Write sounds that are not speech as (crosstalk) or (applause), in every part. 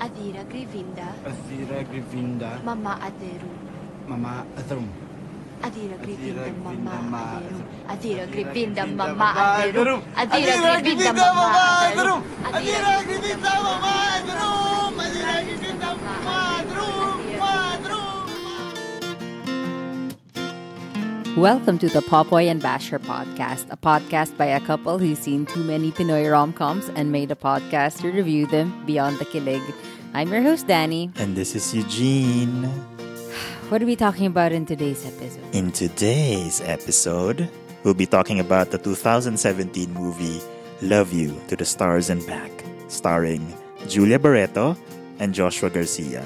Adira Grivinda, Athira Grivinda Mama Aderu. Mama Athrum. Adira Grivinda, Adira Mama Aderu. Adira Adira Grivinda, Mama Aderu. Aderu. Adira Adira Grivinda, Mama Aderu. Aderu. Adira Grivinda, Mama Aderu. Welcome to the Popoy and Basha podcast, a podcast by a couple who's seen too many Pinoy rom-coms and made a podcast to review them beyond the kilig. I'm your host, Danny. And this is Eugene. What are we talking about in today's episode? In today's episode, we'll be talking about the 2017 movie Love You to the Stars and Back, starring Julia Barreto and Joshua Garcia.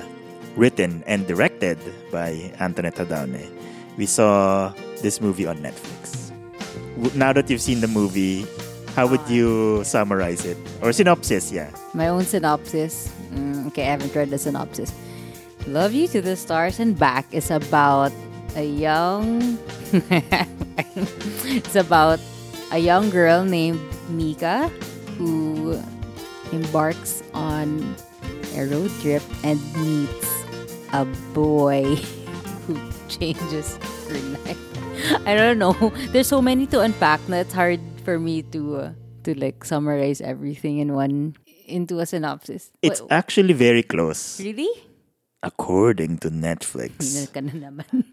Written and directed by Antoinette Jadaone. We saw this movie on Netflix. Now that you've seen the movie, how would you summarize it? Or synopsis, yeah. My own synopsis. Mm, okay, I haven't read the synopsis. Love You to the Stars and Back is about a young. (laughs) it's about a young girl named Mika who embarks on a road trip and meets a boy (laughs) (laughs) changes. (laughs) I don't know. There's so many to unpack that it's hard for me to uh, to like summarize everything in one into a synopsis. It's Wait, actually very close. really? According to Netflix. (laughs) Hingal ka na naman.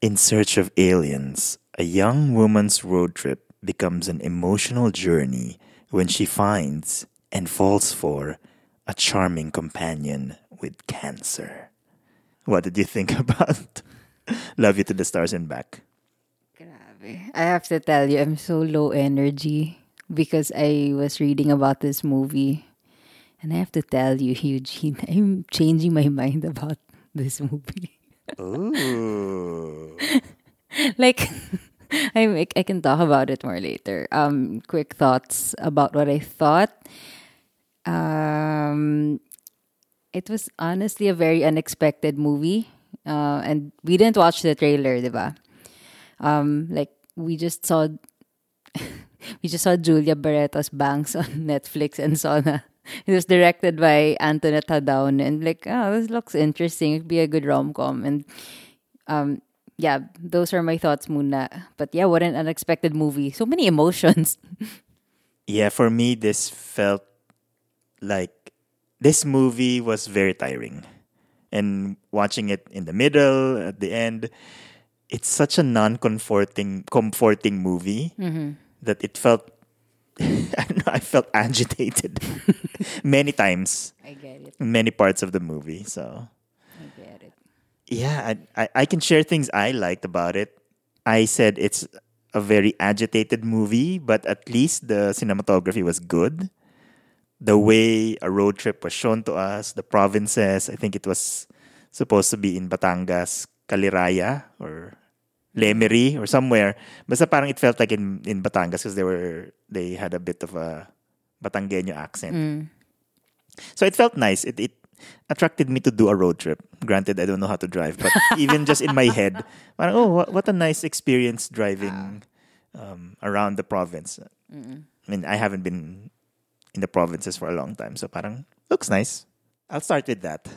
In search of aliens, a young woman's road trip becomes an emotional journey when she finds and falls for a charming companion with cancer. What did you think about (laughs) Love You to the Stars and Back? Grabe. I have to tell you, I'm so low energy because I was reading about this movie. And I have to tell you, Eugene, (laughs) I'm changing my mind about this movie. Ooh. (laughs) like I I can talk about it more later. Um, quick thoughts about what I thought. Um, it was honestly a very unexpected movie, uh, and we didn't watch the trailer, diba? Um, like we just saw, (laughs) we just saw Julia Barreto's bangs on (laughs) Netflix and saw na it was directed by Antoinette Jadaone and like, oh, this looks interesting. It'd be a good rom com and um yeah, those are my thoughts muna. But yeah, what an unexpected movie. So many emotions. (laughs) Yeah, for me, this felt like this movie was very tiring. And watching it in the middle, at the end, it's such a non-comforting, comforting movie mm-hmm. that it felt. (laughs) I don't know. I felt agitated (laughs) many times, I get it. many parts of the movie. So I get it. yeah, I, I, I can share things I liked about it. I said it's a very agitated movie, but at least the cinematography was good. The way a road trip was shown to us, the provinces, I think it was supposed to be in Batangas, Caliraya, or Lemery, or somewhere. Basta parang it felt like in, in Batangas because they were they had a bit of a Batangueño accent. So it felt nice. It it attracted me to do a road trip. Granted, I don't know how to drive, but (laughs) even just in my head, parang, oh, what, what a nice experience driving um, around the province. I mean, I haven't been in the provinces for a long time, so parang looks nice. I'll start with that.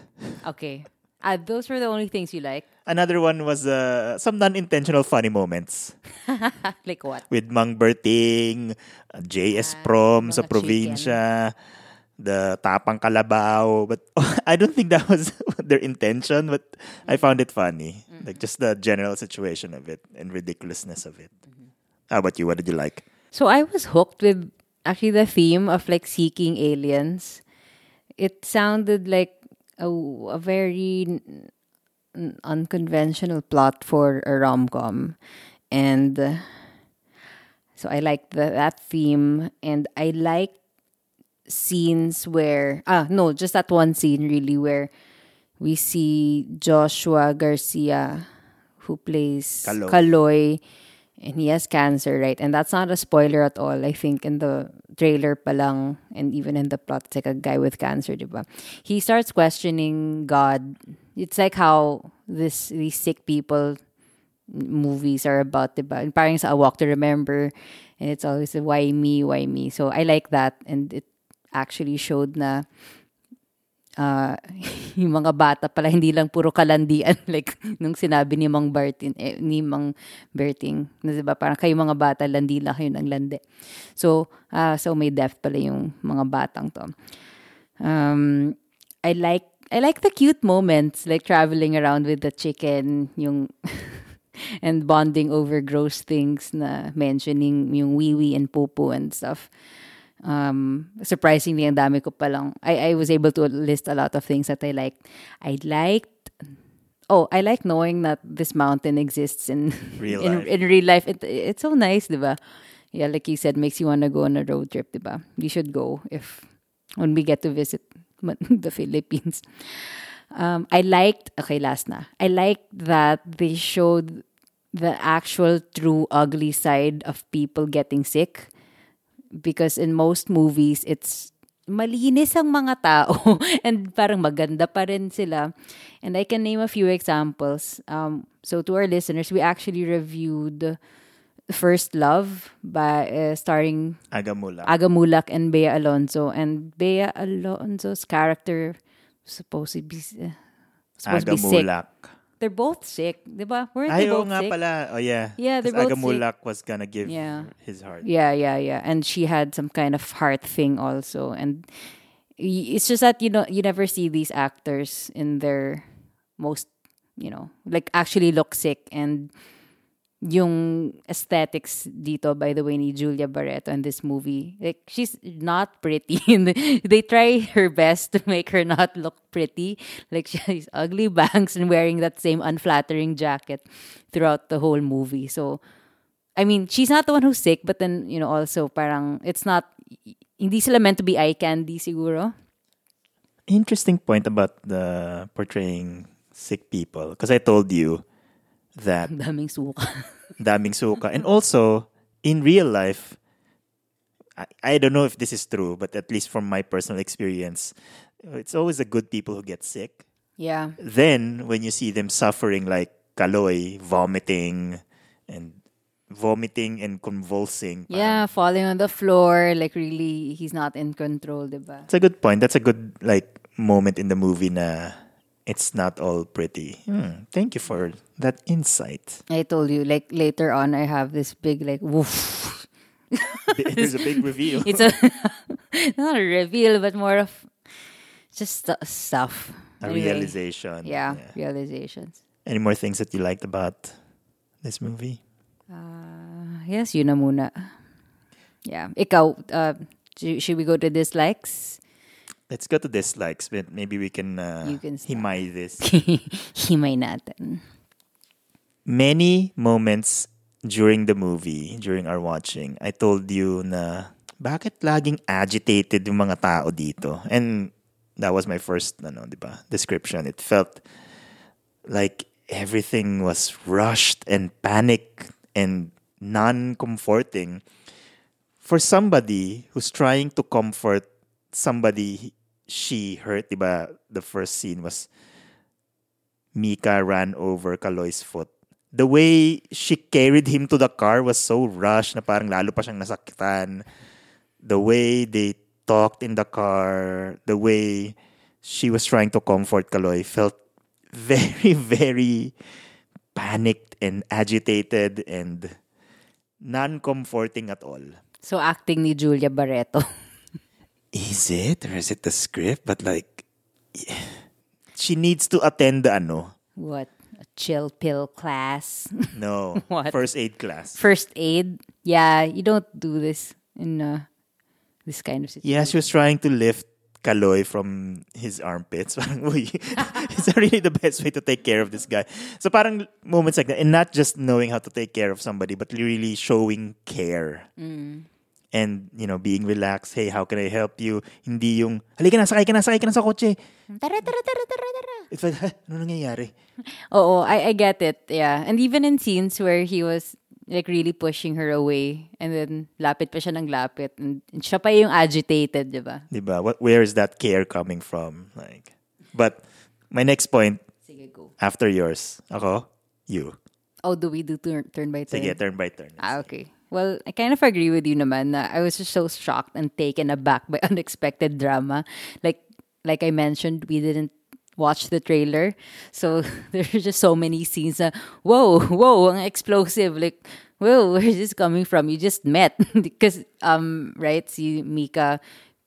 Okay. Uh, those were the only things you like. Another one was uh, some non-intentional funny moments (laughs) like what? with Mang Berting, uh, JS Prom sa mga probinsya, the Tapang Kalabaw. But (laughs) I don't think that was (laughs) their intention, but I found it funny. Like just the general situation of it and ridiculousness of it. How about you? What did you like? So I was hooked with actually the theme of like seeking aliens. It sounded like a, a very n- unconventional plot for a rom com, and uh, so I liked the, that theme, and I liked scenes where ah no, just that one scene really where we see Joshua Garcia who plays Kaloy. Kaloy and he has cancer, right? And that's not a spoiler at all. I think in the trailer palang and even in the plot, it's like a guy with cancer, diba? He starts questioning God. It's like how this these sick people movies are about, diba? And parang sa A Walk to Remember, and it's always why me, why me. So I like that, and it actually showed na uh, (laughs) yung mga bata pala hindi lang puro kalandian (laughs) like nung sinabi ni Mang Bertin eh, ni Mang Berting na diba parang kayo mga bata landi lang kayo ng landi. So uh, so may depth pala yung mga batang to. Um I like I like the cute moments like traveling around with the chicken yung (laughs) and bonding over gross things na mentioning yung wiwi and popo and stuff um, surprisingly, ang dami ko palang, I, I was able to list a lot of things that I liked. I liked, oh, I like knowing that this mountain exists in Real in, life. in real life. It, it's so nice, diba? Yeah, like you said, makes you want to go on a road trip, diba? You should go if, when we get to visit (laughs) the Philippines. Um, I liked, okay, last na. I liked that they showed the actual true ugly side of people getting sick because in most movies it's malinis ang mga tao (laughs) and parang maganda pa rin sila. And I can name a few examples. Um, so to our listeners, we actually reviewed First Love by uh, starring Agamula. Aga Mulak and Bea Alonso. And Bea Alonso's character supposed to be uh, supposed to be sick. They're both sick, di ba? Weren't Ay, they oo both nga sick? pala. Oh, yeah. Yeah, they're 'Cause both sick. Aga Muhlach was gonna give Yeah. his heart. Yeah, yeah, yeah. And she had some kind of heart thing also. And y- it's just that you know you never see these actors in their most, you know, like actually look sick and yung aesthetics dito by the way ni Julia Barreto in this movie like she's not pretty (laughs) they try her best to make her not look pretty like (laughs) she she's ugly bangs and wearing that same unflattering jacket throughout the whole movie so I mean, she's not the one who's sick, but then, you know, also parang it's not, hindi sila meant to be eye candy siguro. Interesting point about the portraying sick people. Because I told you that (laughs) daming suka. (laughs) daming suka. And also, in real life, I, I don't know if this is true, but at least from my personal experience, it's always the good people who get sick. yeah. Then, when you see them suffering like Kaloy, vomiting, and vomiting and convulsing. Yeah, falling on the floor, like really, he's not in control, diba? It's a good point. That's a good like moment in the movie na it's not all pretty. Hmm, thank you for that insight. I told you, like later on, I have this big, like, woof. (laughs) There's a big reveal. It's a, (laughs) not a reveal, but more of just stu- stuff. a Anyway, realization. Yeah, realizations. Any more things that you liked about this movie? Uh, Yes, yun na muna. Yeah. Ikaw, uh, should we go to dislikes? Let's go to dislikes, but maybe we can, uh, You can start. himay this. (laughs) Himay natin. Many moments during the movie, during our watching, I told you na bakit laging agitated yung mga tao dito? And that was my first ano, di ba, description. It felt like everything was rushed and panic and non-comforting for somebody who's trying to comfort somebody she hurt, di ba? The first scene was Mika ran over Kaloy's foot. The way she carried him to the car was so rushed na parang lalo pa siyang nasaktan. The way they talked in the car, the way she was trying to comfort Kaloy felt very, (laughs) very panicked and agitated and non-comforting at all. So, acting ni Julia Barreto. (laughs) Is it? Or is it the script? But like, yeah. she needs to attend the ano. what? A chill pill class. (laughs) No. What? First aid class. First aid. Yeah, you don't do this in uh, this kind of situation. Yeah, she was trying to lift Kaloy from his armpits. (laughs) Parang, uy, is that really the best way to take care of this guy? So parang moments like that. And not just knowing how to take care of somebody, but really showing care. And, you know, being relaxed. Hey, how can I help you? Hindi yung, halika na, sakay ka na, sakay ka na sa kotse. Tara, tara, tara, tara, tara. It's like, "Ha? ano nangyayari? (laughs) Oo, I, I get it. Yeah. And even in scenes where he was like really pushing her away and then lapit pa siya ng lapit and, siya pa yung agitated, di ba? Diba? What, where is that care coming from? Like, but my next point Sige, go. after yours, ako, you. Oh, do we do turn, turn by turn? Sige, turn by turn. Ah, okay. Well, I kind of agree with you naman na I was just so shocked and taken aback by (laughs) unexpected drama. Like, like I mentioned, we didn't watch the trailer. So (laughs) there's just so many scenes na, whoa, whoa, explosive. Like, whoa, where's this coming from? You just met. (laughs) because, um, right, si Mika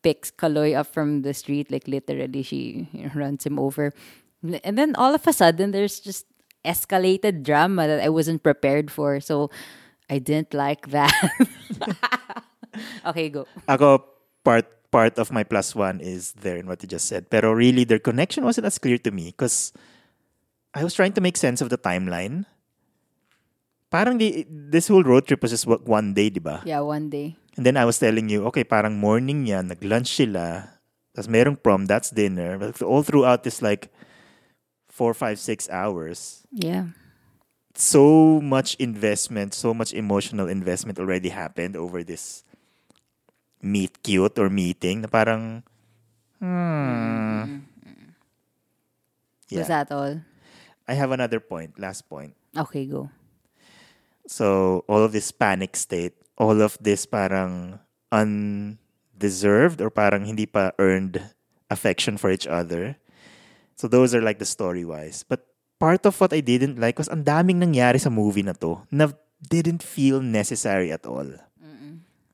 picks Kaloy up from the street. Like, literally, she you know, runs him over. And then all of a sudden, there's just escalated drama that I wasn't prepared for. So I didn't like that. (laughs) okay, go. Ako, part part of my plus one is there in what you just said. Pero really, their connection wasn't as clear to me because I was trying to make sense of the timeline. Parang the, this whole road trip was just one day, di ba? Yeah, one day. And then I was telling you, okay, parang morning yan, nag-lunch sila, tapos merong prom, that's dinner. But all throughout this like four, five, six hours, Yeah. So much investment, so much emotional investment already happened over this meet cute or meeting na parang hmm. Was Yeah. that all? I have another point, last point. Okay, go. So all of this panic state, all of this parang undeserved or parang hindi pa earned affection for each other. So those are like the story wise. But part of what I didn't like was ang daming nangyari sa movie na to na didn't feel necessary at all.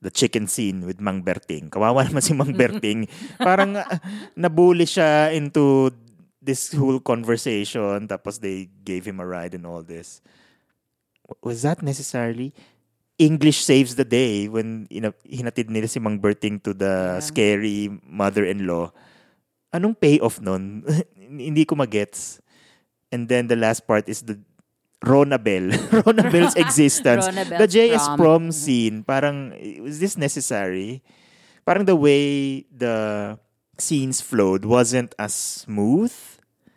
The chicken scene with Mang Berting. Kawawa naman si Mang Berting. (laughs) parang uh, nabully siya into this whole conversation tapos they gave him a ride and all this was that necessarily English saves the day when ina- hinatid nila si Mang Berting to the Yeah. scary mother-in-law. Anong payoff nun? (laughs) Hindi ko magets. And then the last part is the Rona Bell. (laughs) Rona Bell's (laughs) existence. The JS prom. prom scene. Parang, was this necessary? Parang the way the scenes flowed wasn't as smooth.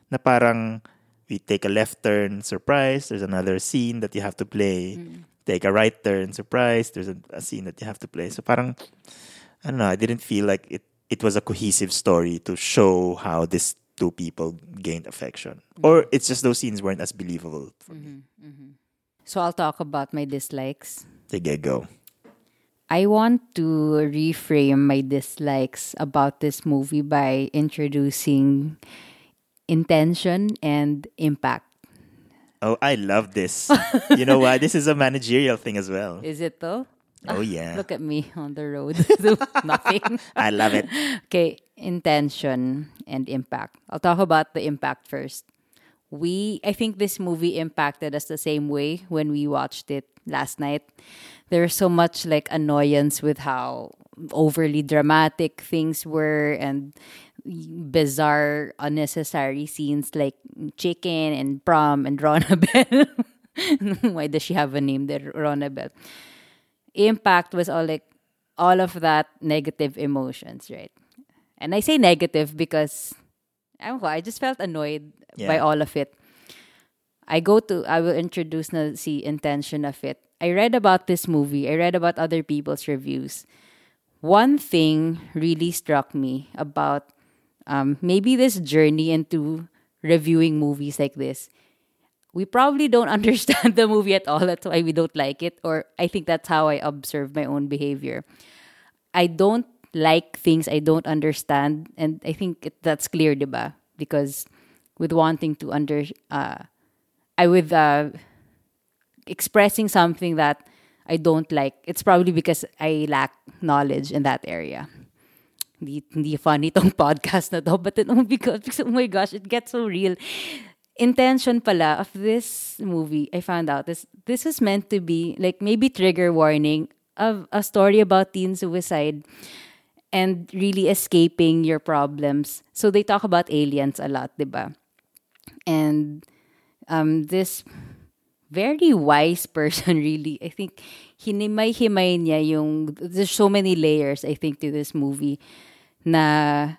Na parang, we take a left turn, surprise, there's another scene that you have to play. Mm. Take a right turn, surprise, there's a, a scene that you have to play. So parang, I don't know, I didn't feel like it, it was a cohesive story to show how these two people gained affection. Mm-hmm. Or it's just those scenes weren't as believable for me. Mm-hmm, mm-hmm. So I'll talk about my dislikes. Sige, go. I want to reframe my dislikes about this movie by introducing intention and impact. Oh, I love this. (laughs) you know why? This is a managerial thing as well. Is it though? Oh, yeah. (laughs) Look at me on the road. (laughs) Nothing. I love it. Okay, intention and impact. I'll talk about the impact first. We, I think this movie impacted us the same way when we watched it last night. There's so much like annoyance with how overly dramatic things were and bizarre, unnecessary scenes like chicken and prom and Rona Bell. (laughs) Why does she have a name there, Rona Bell? Impact was all like all of that negative emotions, right? And I say negative because I don't know, I just felt annoyed by all of it. I go to I will introduce na si intention of it. I read about this movie. I read about other people's reviews. One thing really struck me about um, maybe this journey into reviewing movies like this. We probably don't (laughs) understand the movie at all. That's why we don't like it. Or I think that's how I observe my own behavior. I don't like things I don't understand, and I think that's clear, diba? Because with wanting to under, uh, I with uh, expressing something that I don't like, it's probably because I lack knowledge in that area. Hindi, hindi funny tong (laughs) podcast na to, but then, oh, because, oh my gosh, it gets so real. Intention pala of this movie, I found out, this, this is meant to be, like, maybe trigger warning of a story about teen suicide and really escaping your problems. So they talk about aliens a lot, diba? And um, this very wise person, (laughs) really, I think, hinimay-himay niya yung, there's so many layers, I think, to this movie na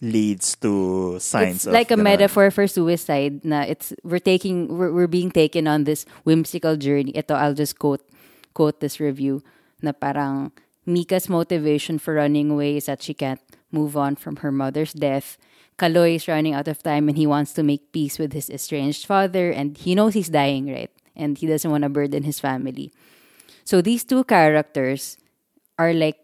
Leads to signs it's of like a ganun. metaphor for suicide na it's we're taking we're, we're being taken on this whimsical journey ito I'll just quote quote this review na parang Mika's motivation for running away is that she can't move on from her mother's death. Kaloy is running out of time and he wants to make peace with his estranged father and he knows he's dying right? And he doesn't want to burden his family. So these two characters are like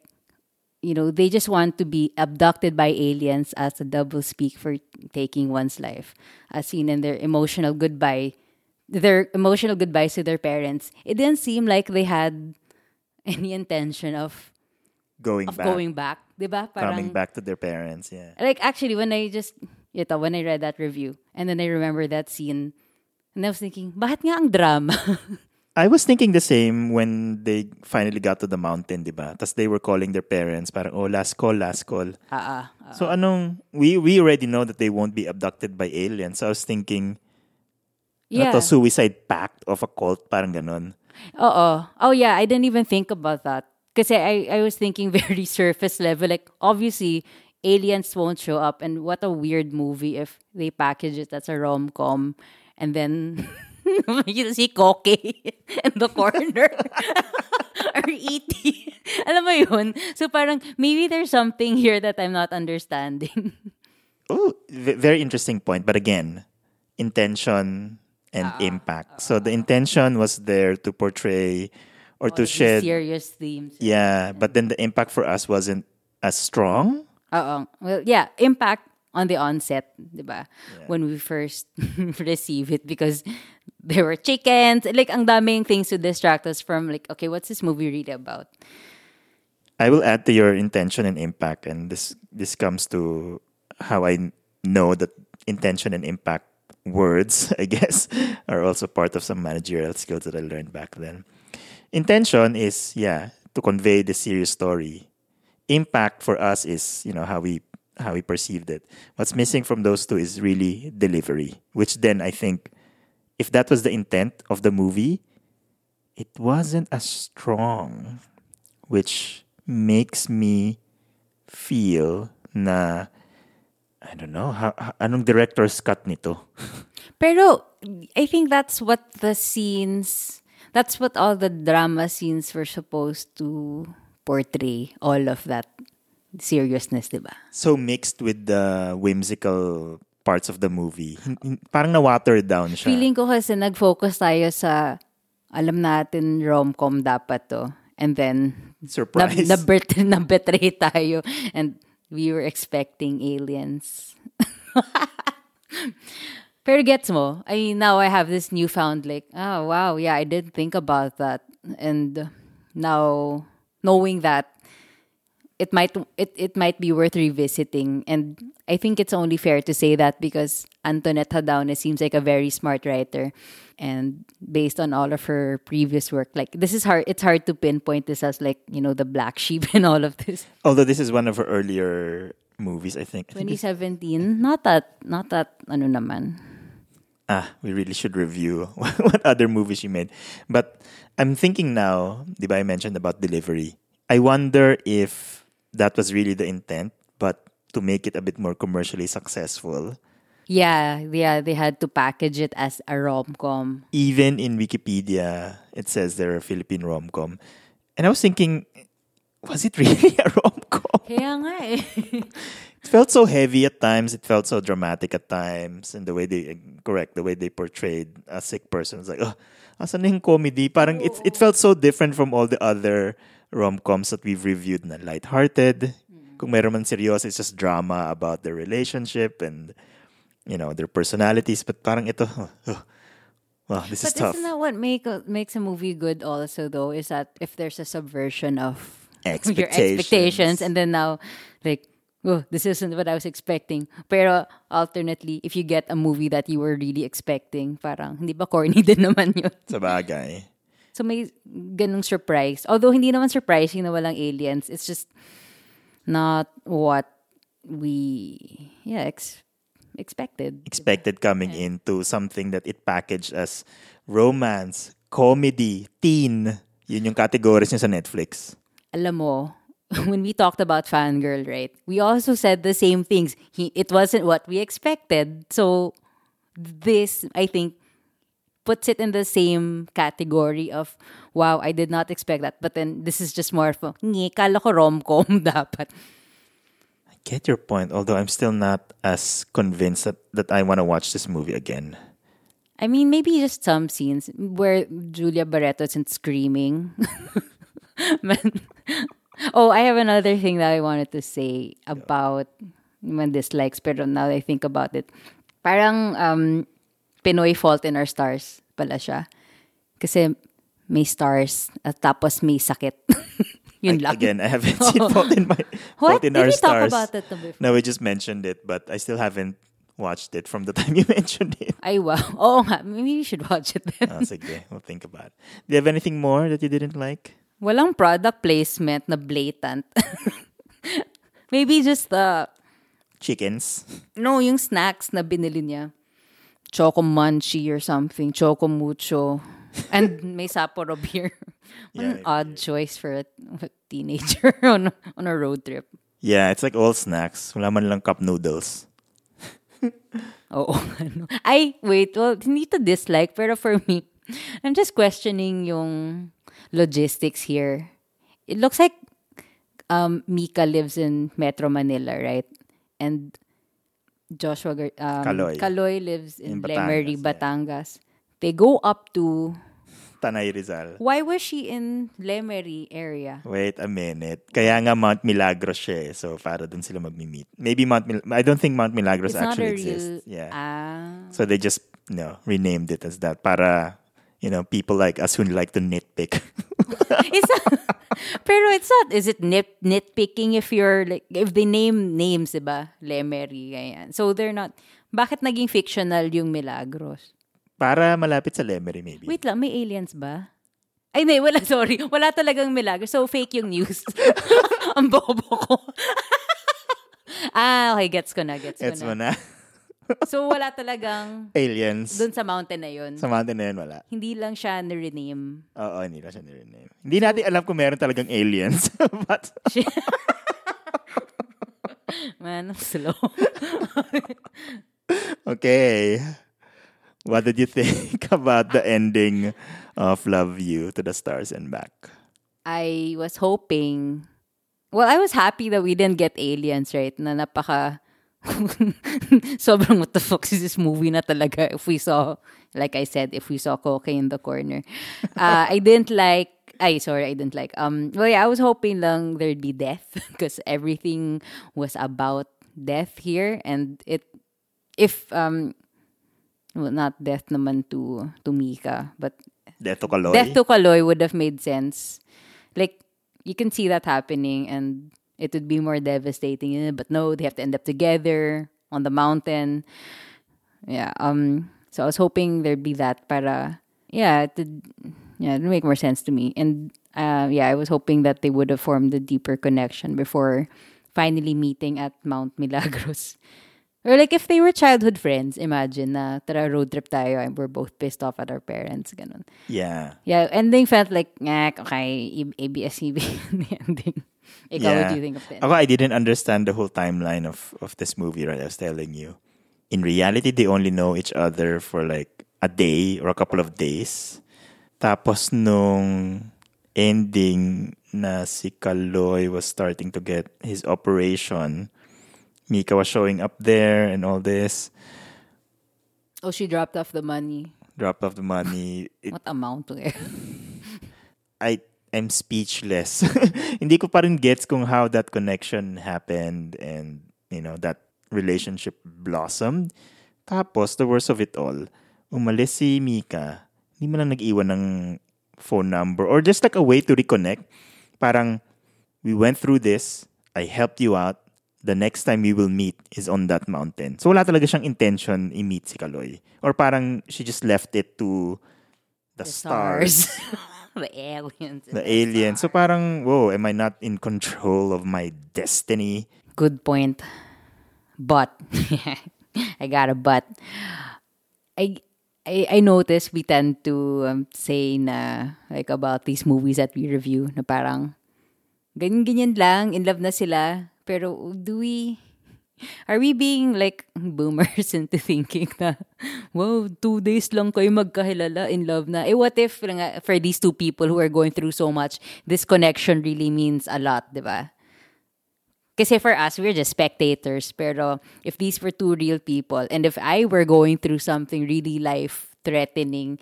you know, they just want to be abducted by aliens as a double speak for taking one's life, as seen in their emotional goodbye, their emotional goodbyes to their parents. It didn't seem like they had (laughs) any intention of Going of back, going back, diba? coming back to their parents. Yeah. Like actually, when I just ito, when I read that review, and then I remember that scene, and I was thinking, bakit nga ang drama? (laughs) I was thinking the same when they finally got to the mountain, di ba? Tapos they were calling their parents, parang, oh, last call, last call. Ah, ah. So anong, we, we already know that they won't be abducted by aliens. So I was thinking, yeah. yeah. suicide pact of a cult, parang ganon. Oh Oh yeah, I didn't even think about that. Because I, I was thinking (laughs) very surface level. Like, obviously, aliens won't show up. And what a weird movie if they package it as a rom-com. And then, (laughs) you see Coke (laughs) in the corner. or E.T. Alam mo yun? So parang, maybe there's something here that I'm not understanding. Oh, v- very interesting point. But again, intention and Ah, impact. So the intention was there to portray or to These shed. serious themes. Yeah, but then the impact for us wasn't as strong. Uh-oh. Well, yeah, impact on the onset, di ba? When we first (laughs) receive it because there were chickens. Like, ang daming things to distract us from like, okay, what's this movie really about? I will add to your intention and impact, and this this comes to how I know that intention and impact words, (laughs) I guess, are also part of some managerial skills that I learned back then. Intention is yeah to convey the serious story. Impact for us is you know how we how we perceived it. What's missing from those two is really delivery, which then I think if that was the intent of the movie, it wasn't as strong, which makes me feel na I don't know, ha, ha- anong director's cut nito? (laughs) Pero, I think that's what the scenes, that's what all the drama scenes were supposed to portray. All of that seriousness, di ba? So mixed with the whimsical parts of the movie. Parang na-watered down siya. Feeling ko kasi nag-focus tayo sa alam natin rom-com dapat to. And then, Surprise. Na, (laughs) na, na betray tayo. And we were expecting aliens. (laughs) Pero gets mo, I mean, now I have this newfound like, oh wow, yeah, I didn't think about that. And now knowing that it might it, it might be worth revisiting and I think it's only fair to say that because Antoinette Jadaone seems like a very smart writer and based on all of her previous work like this is hard it's hard to pinpoint this as like you know the black sheep (laughs) in all of this Although this is one of her earlier movies, I think. I think it's- 2017 not that not that ano naman ah, we really should review (laughs) what other movies she made. But I'm thinking now, di ba I mentioned about delivery. I wonder if that was really the intent, but to make it a bit more commercially successful. yeah yeah they had to package it as a rom-com Even in Wikipedia, it says they're a Philippine rom-com. And I was thinking, was it (laughs) really a rom-com? kaya nga eh (laughs) It felt so heavy at times. It felt so dramatic at times. And the way they, correct, the way they portrayed a sick person. It's like, oh, asan na yung comedy? Parang it, it felt so different from all the other rom-coms that we've reviewed na lighthearted. Mm-hmm. Kung meron man seryoso, it's just drama about their relationship and, you know, their personalities. But parang ito, (laughs) oh, oh, wow, this is But tough. isn't that what make makes a movie good also though is that if there's a subversion of (laughs) your Expectations. expectations and then now like oh this isn't what I was expecting pero alternately if you get a movie that you were really expecting parang hindi ba corny (laughs) din naman yun Sa bagay. So may ganung surprise although hindi naman surprising na walang aliens it's just not what we yeah ex- expected expected coming into something that it packaged as romance, comedy, teen. Yun yung categories niya sa Netflix. alam mo, (laughs) when we talked about fangirl, right? We also said the same things. He, it wasn't what we expected. So this, I think, puts it in the same category of, wow, I did not expect that. But then this is just more of a, kala ko rom-com (laughs) dapat. I get your point, although I'm still not as convinced that, that I want to watch this movie again. I mean, maybe just some scenes where Julia Barreto isn't screaming. (laughs) Oh, I have another thing that I wanted to say about my dislikes, pero now that I think about it, parang um, Pinoy Fault in Our Stars pala siya. Kasi may stars at tapos may sakit. (laughs) Yun lang. Again, I haven't (laughs) seen Fault in My What? Fault in Did Our we talk Stars. about it before? No, we just mentioned it, but I still haven't watched it from the time you (laughs) mentioned it. Ay, wow. Oo nga. Maybe you should watch it then. Oh, sige, we'll think about it. Do you have anything more that you didn't like? Walang product placement na blatant. Maybe just the, Chickens. no, yung snacks na binili niya. Choco Munchie or something. Choco Mucho. And (laughs) may Sapporo beer. (laughs) What an Yeah, odd choice for a, a teenager (laughs) on, on a road trip. Yeah, it's like all snacks. Wala man lang cup noodles. Oo. ano. Ay, wait. Well, hindi to dislike, pero for me, I'm just questioning yung logistics here. It looks like um, Mika lives in Metro Manila, right? And Joshua um, Kaloy. lives in, In Lemery, Batangas, yeah. They go up to... Tanay Rizal. Why was she in Lemery area? Wait a minute. Kaya nga Mount Milagros siya eh. So, para dun sila magmi-meet. Maybe Mount Mil- I don't think Mount Milagros It's actually real... exists. Yeah. Ah. So they just, know, renamed it as that. Para, you know, people like us who like to nitpick. (laughs) It's not, pero it's not, is it nit, nitpicking if you're like, if they name names, diba? Lemery, ganyan. So they're not, bakit naging fictional yung Milagros? para malapit sa Lemery maybe. Wait lang, may aliens ba? Ay, hindi, wala, (laughs) sorry. Wala talagang Milagros. So fake yung news. (laughs) Ang bobo ko. ah, okay, gets ko na, gets ko Gets mo na. (laughs) So wala talagang, Aliens. dun sa mountain na yun. Sa mountain na yun, wala. Hindi lang siya na-rename. Oo, hindi na siya nirename. Hindi natin alam kung meron talagang aliens. (laughs) But, (laughs) Man, I'm slow. okay. What did you think about the ending of Love You to the Stars and Back? I was hoping. Well, I was happy that we didn't get aliens, right? Na napaka. (laughs) Sobrang what the fuck is this movie na talaga if we saw, like I said, if we saw Coke in the corner. Uh, I didn't like, I sorry, I didn't like. Um, well, yeah, I was hoping lang there'd be death (laughs) because everything was about death here. And it, if, um, well, not death naman to, to Mika, but Death to Kaloy? Death to Kaloy would have made sense. Like, you can see that happening and it would be more devastating. eh, But no, they have to end up together on the mountain. Yeah. Um. So I was hoping there'd be that para, yeah, it would, yeah, it make more sense to me. And uh, yeah, I was hoping that they would have formed a deeper connection before finally meeting at Mount Milagros. Or like if they were childhood friends, imagine na tara road trip tayo and we're both pissed off at our parents, ganun. Yeah. Yeah, ending felt like, eh, okay, ABS-CBN (laughs) the ending. Ikaw, what yeah. do you think of the Ako, I didn't understand the whole timeline of, of this movie, right? I was telling you. In reality, they only know each other for like a day or a couple of days. Tapos nung ending na si Kaloy was starting to get his operation, Mika was showing up there and all this. Oh, she dropped off the money. Dropped off the money. It, What amount to? I am speechless. (laughs) Hindi ko pa rin gets kung how that connection happened and you know that relationship blossomed. Tapos the worst of it all, umalis si Mika. Hindi mo lang nag-iwan ng phone number or just like a way to reconnect. Parang we went through this, I helped you out. The next time we will meet is on that mountain. So wala talaga siyang intention i-meet si Kaloy. Or parang she just left it to the, stars (laughs) (laughs) the aliens. the alien. So parang, whoa, am I not in control of my destiny? Good point. But, (laughs) I got a but. I, I, I noticed we tend to um, say na, like about these movies that we review, na parang, ganyan-ganyan lang, in love na sila. Pero do we, are we being like boomers (laughs) into thinking na, wow, two days lang kayo magkahilala, in love na. Eh, what if, for these two people who are going through so much, this connection really means a lot, di ba? Kasi for us, we're just spectators. Pero if these were two real people, and if I were going through something really life-threatening,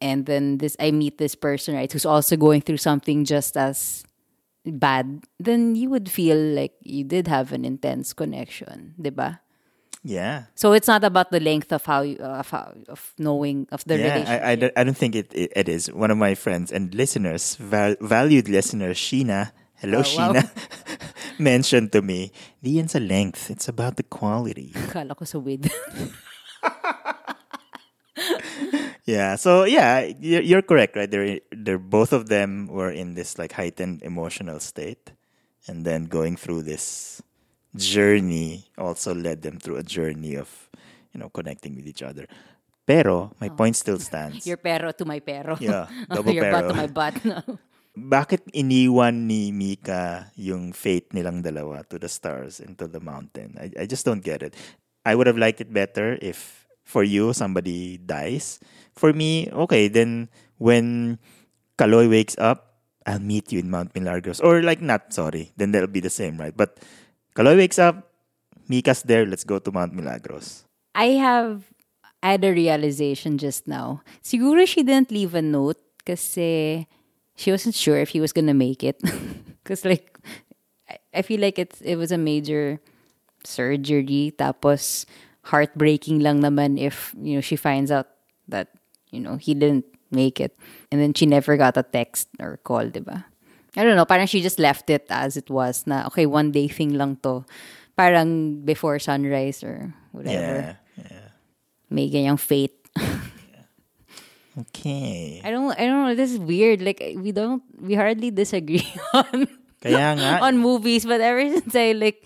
and then this I meet this person, right, who's also going through something just as bad, then you would feel like you did have an intense connection, diba? Yeah. So it's not about the length of how you, uh, of, how, of knowing of the yeah, relationship. I, I, don't, I don't think it, it, it is. One of my friends and listeners, val- valued listener, Sheena, hello Oh, wow. Sheena, (laughs) mentioned to me, di yan sa length, it's about the quality. Kala ko sa width. (laughs) Yeah. So yeah, you're, correct, right? They're they're both of them were in this like heightened emotional state, and then going through this journey also led them through a journey of you know connecting with each other. Pero my oh. point still stands. Your pero to my pero. Yeah, (laughs) oh, double Your butt pero. to my butt. (laughs) Bakit iniwan ni Mika yung fate nilang dalawa to the stars and to the mountain? I, I just don't get it. I would have liked it better if for you somebody dies. For me, okay, then when Kaloy wakes up, I'll meet you in Mount Milagros. Or like not, sorry. Then that'll be the same, right? But Kaloy wakes up, Mika's there, let's go to Mount Milagros. I have had a realization just now. Siguro she didn't leave a note kasi she wasn't sure if he was gonna make it. (laughs) Because like, I- I feel like it's it was a major surgery. Tapos heartbreaking lang naman if you know she finds out that you know he didn't make it, and then she never got a text or call, diba? I don't know. Parang she just left it as it was. Na okay, one day thing lang to. Parang before sunrise or whatever Yeah. yeah. may ganyang fate. (laughs) Okay. I don't I don't know, this is weird. Like we don't we hardly disagree (laughs) on Kaya nga. on movies, but ever since I like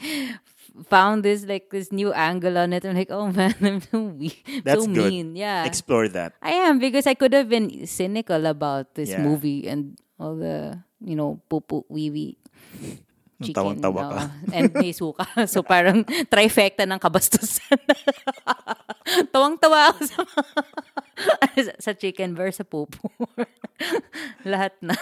found this like this new angle on it, I'm like, oh (laughs) man, I'm so weak. That's so good. mean. Yeah. Explore that. I am because I could have been cynical about this Yeah. movie and all the, you know, pupu wee wee (laughs) chicken. Tawang-tawa ka. oo. (laughs) and may suka. So parang trifecta ng kabastusan. Tawang-tawa ako sa, sa chicken versus sa pupu. Lahat na.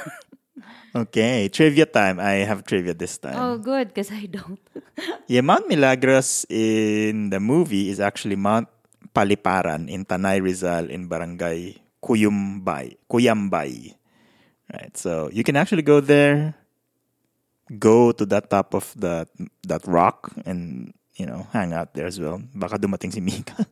Okay, trivia time. I have trivia this time. Oh, good, because I don't. (laughs) Yeah, Mount Milagros in the movie is actually Mount Paliparan in Tanay Rizal in Barangay Kuyumbay. Cuyambay. Right. So you can actually go there, go to that top of that that rock and you know, hang out there as well. Baka dumating si Mika.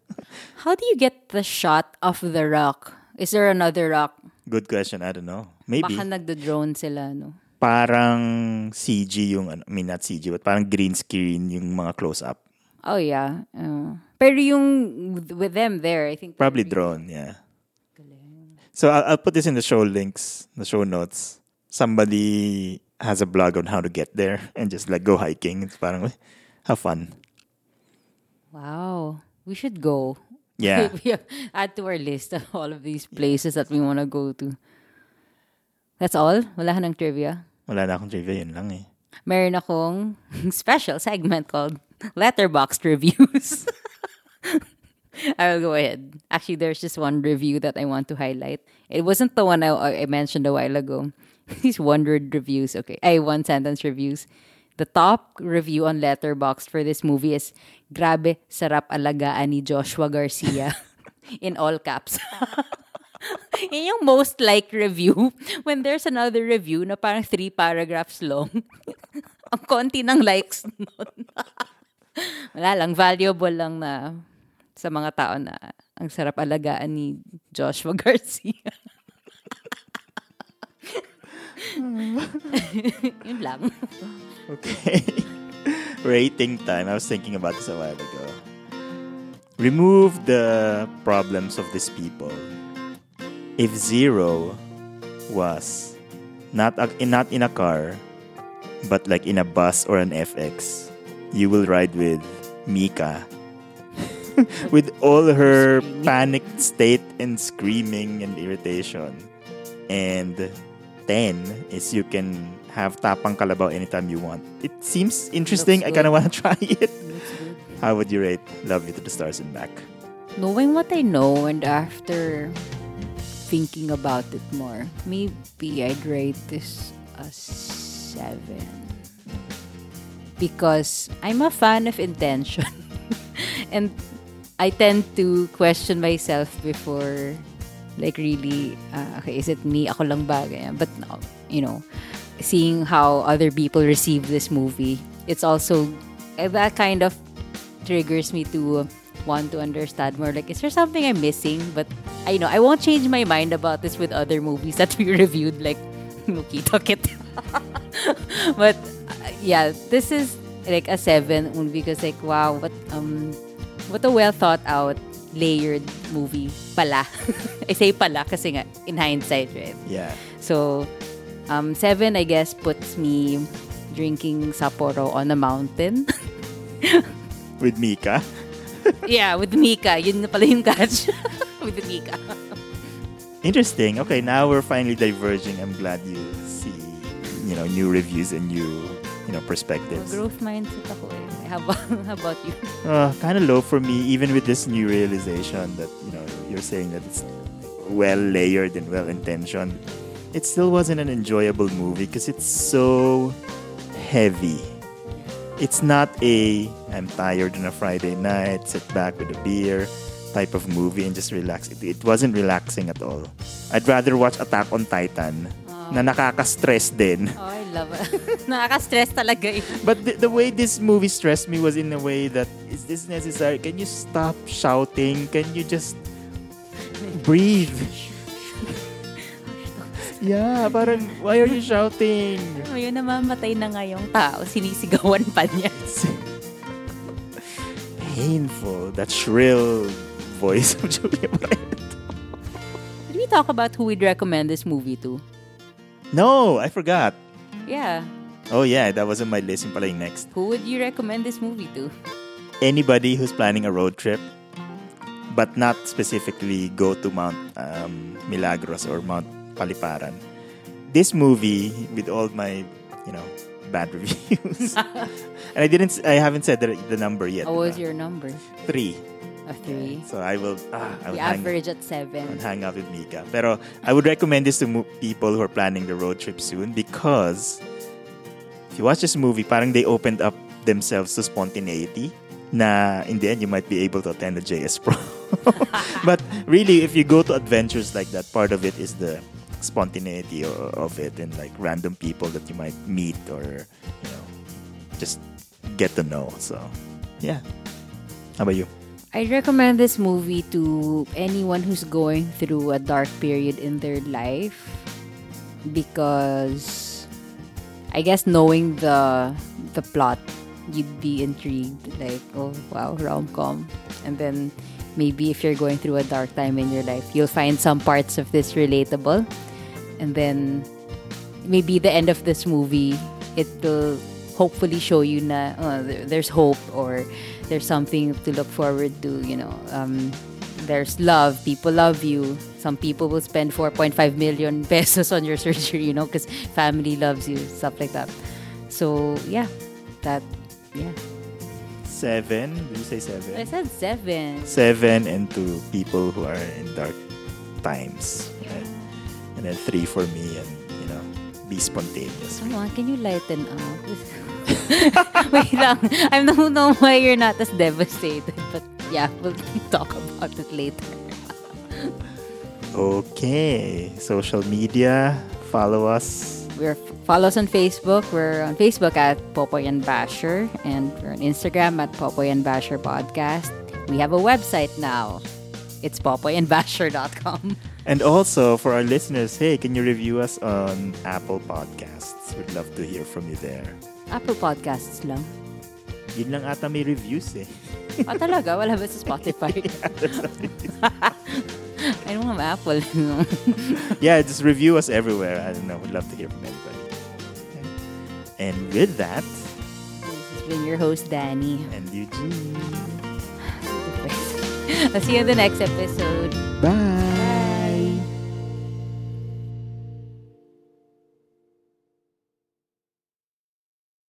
How do you get the shot of the rock? Is there another rock? Good question. I don't know. Maybe. Baka nagdo-drone sila, no? Parang CG yung, ano, I mean not CG, but parang green screen yung mga close-up. Oh, yeah. Uh, pero yung with- them there, I think... Probably really- drone, yeah. So I'll, I'll put this in the show links, the show notes. Somebody has a blog on how to get there and just like go hiking. It's parang "Uy, have fun. Wow. We should go. Yeah. (laughs) we add to our list of all of these places that we want to go to. That's all? Wala ka ng trivia? Wala na akong trivia, yun lang eh. Meron akong (laughs) special segment called Letterboxd Reviews. (laughs) I will go ahead. Actually, there's just one review that I want to highlight. It wasn't the one I, I mentioned a while ago. (laughs) These one word reviews. Okay. I one sentence reviews. The top review on Letterboxd for this movie is Grabe, sarap alagaan ni Joshua Garcia. In all caps. (laughs) Yun yung most liked review. (laughs) When there's another review na parang three paragraphs long, (laughs) ang konti ng likes nun. Wala lang, valuable lang na sa mga tao na ang sarap alagaan ni Joshua Garcia. Yun lang. Okay. Rating time. I was thinking about this a while ago. Remove the problems of these people. If zero was not a, not in a car, but like in a bus or an FX, you will ride with Mika. (laughs) with all her panicked state and screaming and irritation. And 10 is you can have tapang kalabaw anytime you want. It seems interesting. I kind of want to try it. How would you rate Love You to the Stars and Back? Knowing what I know and after thinking about it more, maybe I'd rate this a seven. Because I'm a fan of intention. (laughs) and I tend to question myself before like really uh, okay is it me ako lang ba but no you know seeing how other people receive this movie. It's also eh, that kind of triggers me to want to understand more. Like, is there something I'm missing? But I know I won't change my mind about this with other movies that (laughs) we reviewed, like Mukito Kit. (laughs) but uh, yeah, this is like a seven only because like wow, what um, what a well thought out layered movie pala. (laughs) I say pala kasi nga in hindsight, right? Yeah. So, um, seven, I guess, puts me drinking Sapporo on a mountain. With Mika. Yeah, with Mika. Yun na pala yung catch. (laughs) with Mika. Interesting. Okay, now we're finally diverging. I'm glad you see, you know, new reviews and new, you know, perspectives. Growth mindset ako eh. How about, (laughs) how about you? Uh, kind of low for me, even with this new realization that, you know, you're saying that it's well layered and well intentioned. It still wasn't an enjoyable movie because it's so heavy. It's not a I'm tired on a Friday night, sit back with a beer type of movie and just relax. It, it wasn't relaxing at all. I'd rather watch Attack on Titan na nakaka-stress din. Oh, I love it. (laughs) Nakaka-stress talaga eh. But the, the way this movie stressed me was in a way that is this necessary? Can you stop shouting? Can you just (laughs) breathe? Yeah, parang why are you shouting? Ngayon namamatay na nga yung tao. Sinisigawan pa niya. Painful. That shrill voice of Julia Barreto. Did we talk about who we'd recommend this movie to? No, I forgot. Yeah. Oh yeah, that was on my list. Yung pala yung next. Who would you recommend this movie to? Anybody who's planning a road trip, but not specifically go to Mount um, Milagros or Mount Paliparan. This movie, with all my, you know, bad (laughs) reviews, (laughs) and I didn't, I haven't said the, the number yet. What was your number? three? A three. So I will, ah, I will The hang, average at seven. hang out with Mika. Pero I would recommend this to mo- people who are planning the road trip soon because if you watch this movie, parang they opened up themselves to spontaneity. Na in the end, you might be able to attend the JS Pro. (laughs) but really, if you go to adventures like that, part of it is the spontaneity of it and like random people that you might meet or you know just get to know. So yeah. How about you? I recommend this movie to anyone who's going through a dark period in their life because I guess knowing the the plot you'd be intrigued like oh wow rom-com and then maybe if you're going through a dark time in your life you'll find some parts of this relatable and then maybe the end of this movie it will hopefully show you na uh, there's hope or there's something to look forward to you know um, there's love people love you some people will spend 4.5 million (laughs) pesos on your surgery you know because family loves you stuff like that so yeah that yeah Seven? Did you say seven? i said seven seven and to people who are in dark times. And then three for me and, you know, be spontaneous. Come on, can you lighten up? (laughs) Wait lang. I don't know why you're not as devastated. But yeah, we'll (laughs) talk about it later. Okay. Social media. Follow us. We're follow us on Facebook. We're on Facebook at Popoy and Basha, and we're on Instagram at Popoy and Basha Podcast. We have a website now. It's popoyandbasha.com. (laughs) And also, for our listeners, hey, can you review us on Apple Podcasts? We'd love to hear from you there. Apple Podcasts lang. Yun lang ata may reviews eh. (laughs) Ah, talaga? Wala ba sa Spotify? I don't have Apple. yeah, just review us everywhere. I don't know. We'd love to hear from anybody. And with that, this has been your host, Danny. and Eugene. I'll (laughs) see you in the next episode. Bye.